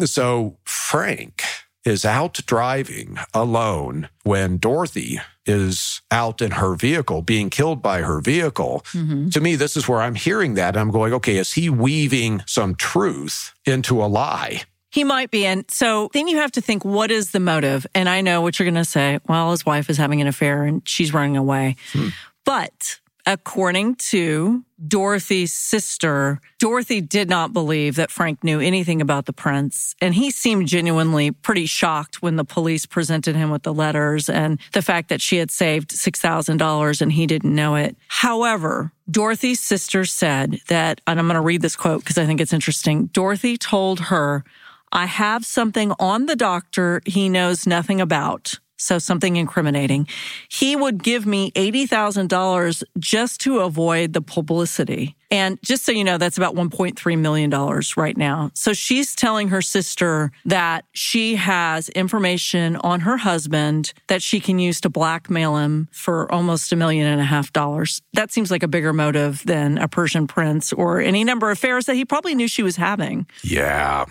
So Frank is out driving alone when Dorothy is out in her vehicle being killed by her vehicle. Mm-hmm. To me, this is where I'm hearing that. I'm going, okay, is he weaving some truth into a lie? He might be. And so then you have to think, what is the motive? And I know what you're going to say. Well, his wife is having an affair and she's running away. Hmm. But according to Dorothy's sister, Dorothy did not believe that Frank knew anything about the prince. And he seemed genuinely pretty shocked when the police presented him with the letters and the fact that she had saved $6,000 and he didn't know it. However, Dorothy's sister said that, and I'm going to read this quote because I think it's interesting. Dorothy told her, I have something on the doctor he knows nothing about so something incriminating. He would give me $80,000 just to avoid the publicity. And just so you know, that's about $1.3 million right now. So she's telling her sister that she has information on her husband that she can use to blackmail him for almost a million and a half dollars. That seems like a bigger motive than a Persian prince or any number of affairs that he probably knew she was having. Yeah.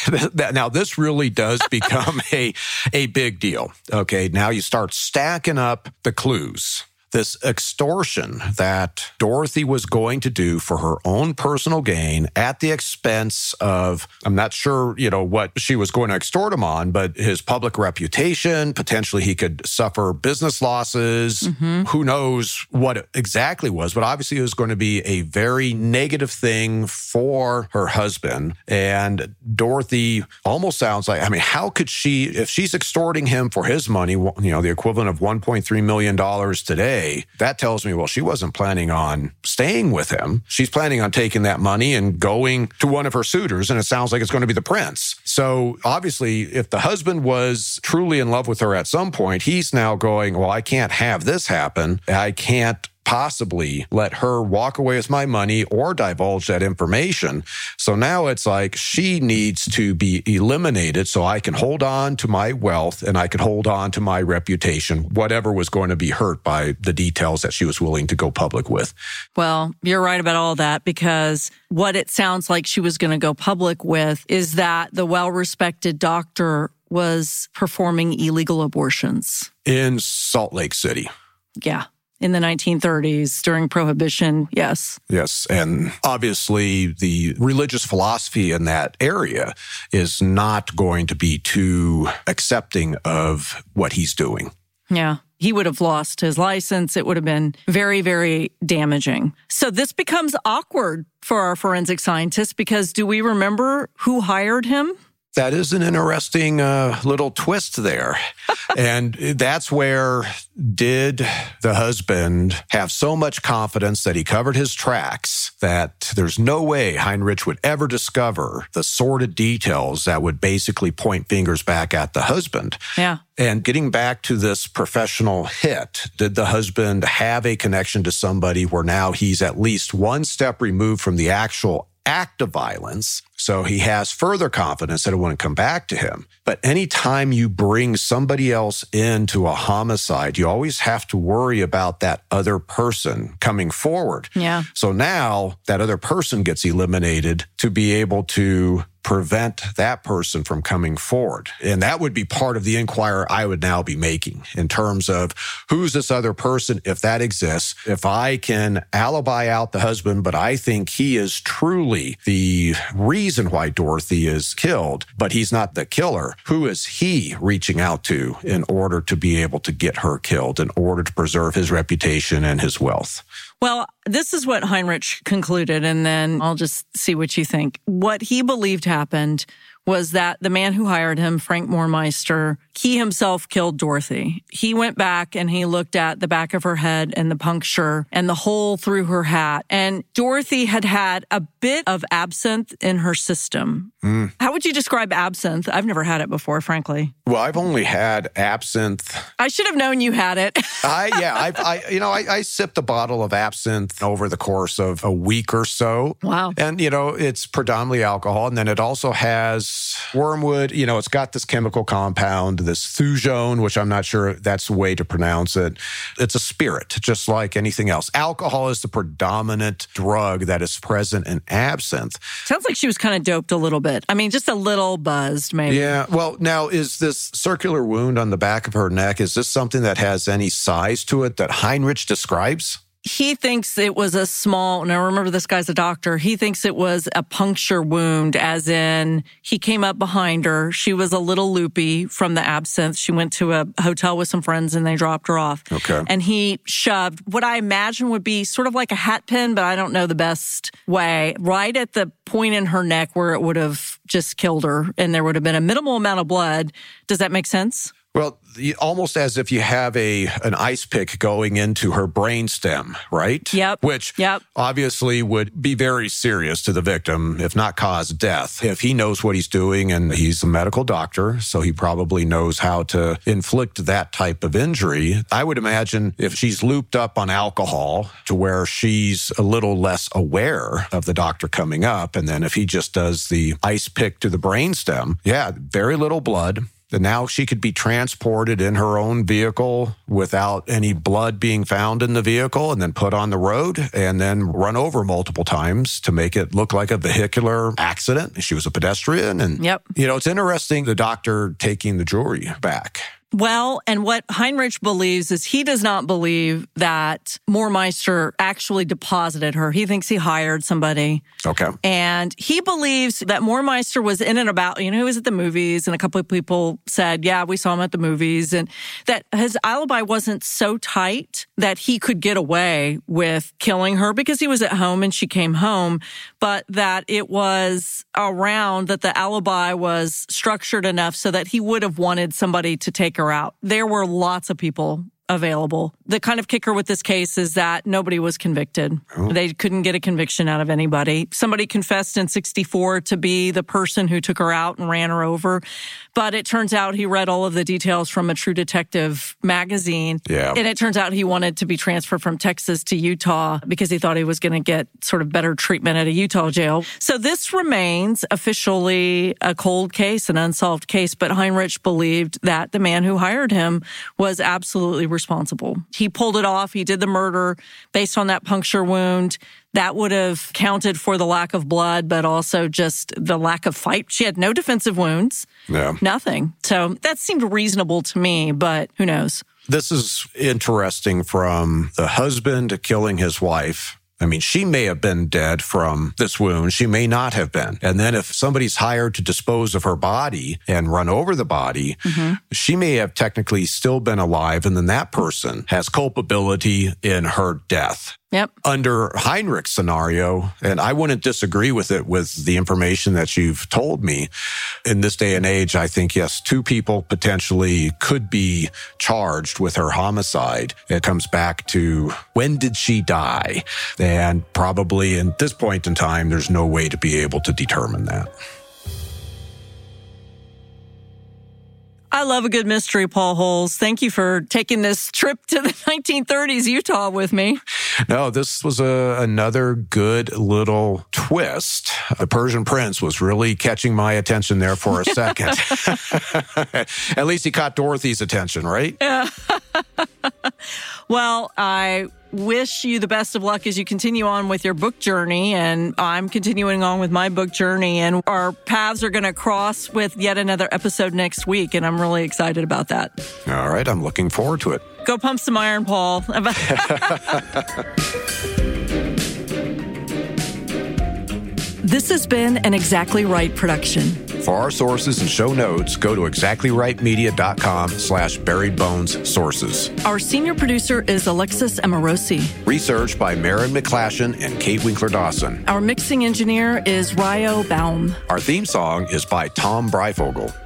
[laughs] now this really does [laughs] become a, a big deal. Okay. Now you start stacking up the clues this extortion that Dorothy was going to do for her own personal gain at the expense of, I'm not sure, you know, what she was going to extort him on, but his public reputation. Potentially he could suffer business losses. Mm-hmm. Who knows what it exactly was, but obviously it was going to be a very negative thing for her husband. And Dorothy almost sounds like, I mean, how could she, if she's extorting him for his money, you know, the equivalent of $1.3 million today, that tells me, well, she wasn't planning on staying with him. She's planning on taking that money and going to one of her suitors. And it sounds like it's going to be the prince. So obviously, if the husband was truly in love with her at some point, he's now going, well, I can't have this happen. I can't possibly let her walk away with my money or divulge that information. So now it's like she needs to be eliminated so I can hold on to my wealth and I can hold on to my reputation, whatever was going to be hurt by the details that she was willing to go public with. Well, you're right about all that because what it sounds like she was going to go public with is that the well respected doctor was performing illegal abortions in Salt Lake City. Yeah in the 1930s during Prohibition. Yes. Yes. And obviously, the religious philosophy in that area is not going to be too accepting of what he's doing. Yeah. He would have lost his license. It would have been very, very damaging. So this becomes awkward for our forensic scientists because do we remember who hired him? That is an interesting uh, little twist there. [laughs] and that's where did the husband have so much confidence that he covered his tracks that there's no way Heinrich would ever discover the sordid details that would basically point fingers back at the husband. Yeah. And getting back to this professional hit, did the husband have a connection to somebody where now he's at least one step removed from the actual act of violence. So he has further confidence that it wouldn't come back to him. But anytime you bring somebody else into a homicide, you always have to worry about that other person coming forward. Yeah. So now that other person gets eliminated to be able to prevent that person from coming forward. And that would be part of the inquiry I would now be making in terms of who's this other person, if that exists. If I can alibi out the husband, but I think he is truly the reason why Dorothy is killed, but he's not the killer, who is he reaching out to in order to be able to get her killed, in order to preserve his reputation and his wealth? Well, this is what Heinrich concluded, and then I'll just see what you think. What he believed happened was that the man who hired him, Frank Moormeister, he himself killed Dorothy. He went back and he looked at the back of her head and the puncture and the hole through her hat. And Dorothy had had a bit of absinthe in her system. Mm. How would you describe absinthe? I've never had it before, frankly. Well, I've only had absinthe. I should have known you had it. [laughs] I yeah, I, I you know I, I sipped a bottle of absinthe over the course of a week or so. Wow. And you know it's predominantly alcohol, and then it also has wormwood. You know, it's got this chemical compound, this thujone, which I'm not sure that's the way to pronounce it. It's a spirit, just like anything else. Alcohol is the predominant drug that is present in absinthe. Sounds like she was kind of doped a little bit. I mean, just a little buzzed, maybe. Yeah. Well, now is this circular wound on the back of her neck? Is this something that has any size to it that Heinrich describes? He thinks it was a small, now remember this guy's a doctor. He thinks it was a puncture wound, as in he came up behind her. She was a little loopy from the absinthe. She went to a hotel with some friends and they dropped her off. Okay. And he shoved what I imagine would be sort of like a hat pin, but I don't know the best way, right at the point in her neck where it would have just killed her and there would have been a minimal amount of blood. Does that make sense? Well, almost as if you have a an ice pick going into her brainstem, right? Yep. Which yep. obviously would be very serious to the victim, if not cause death. If he knows what he's doing and he's a medical doctor, so he probably knows how to inflict that type of injury. I would imagine if she's looped up on alcohol to where she's a little less aware of the doctor coming up, and then if he just does the ice pick to the brainstem, yeah, very little blood that now she could be transported in her own vehicle without any blood being found in the vehicle and then put on the road and then run over multiple times to make it look like a vehicular accident. She was a pedestrian. And, yep. you know, it's interesting the doctor taking the jewelry back. Well, and what Heinrich believes is he does not believe that Moormeister actually deposited her. He thinks he hired somebody. Okay. And he believes that Moormeister was in and about, you know, he was at the movies and a couple of people said, yeah, we saw him at the movies and that his alibi wasn't so tight that he could get away with killing her because he was at home and she came home, but that it was around that the alibi was structured enough so that he would have wanted somebody to take her out. There were lots of people available. The kind of kicker with this case is that nobody was convicted. Oh. They couldn't get a conviction out of anybody. Somebody confessed in 64 to be the person who took her out and ran her over. But it turns out he read all of the details from a True Detective magazine. Yeah. And it turns out he wanted to be transferred from Texas to Utah because he thought he was going to get sort of better treatment at a Utah jail. So this remains officially a cold case, an unsolved case. But Heinrich believed that the man who hired him was absolutely responsible. He pulled it off. He did the murder based on that puncture wound. That would have counted for the lack of blood, but also just the lack of fight. She had no defensive wounds. Yeah. Nothing. So that seemed reasonable to me, but who knows? This is interesting from the husband killing his wife I mean, she may have been dead from this wound. She may not have been. And then if somebody's hired to dispose of her body and run over the body, mm-hmm. she may have technically still been alive. And then that person has culpability in her death. Yep. Under Heinrich's scenario, and I wouldn't disagree with it with the information that you've told me. In this day and age, I think, yes, two people potentially could be charged with her homicide. It comes back to when did she die? And probably at this point in time, there's no way to be able to determine that. I love a good mystery, Paul Holes. Thank you for taking this trip to the [laughs] 1930s Utah with me. No, this was a, another good little twist. The Persian Prince was really catching my attention there for a [laughs] second. [laughs] At least he caught Dorothy's attention, right? Yeah. Well, I wish you the best of luck as you continue on with your book journey. And I'm continuing on with my book journey. And our paths are going to cross with yet another episode next week. And I'm really excited about that. All right. I'm looking forward to it. Go pump some iron, Paul. [laughs] this has been an Exactly Right production. For our sources and show notes, go to exactlyrightmedia.com slash buried bones sources. Our senior producer is Alexis Amorosi. Research by Marin McClashin and Kate Winkler Dawson. Our mixing engineer is Ryo Baum. Our theme song is by Tom Breifogel.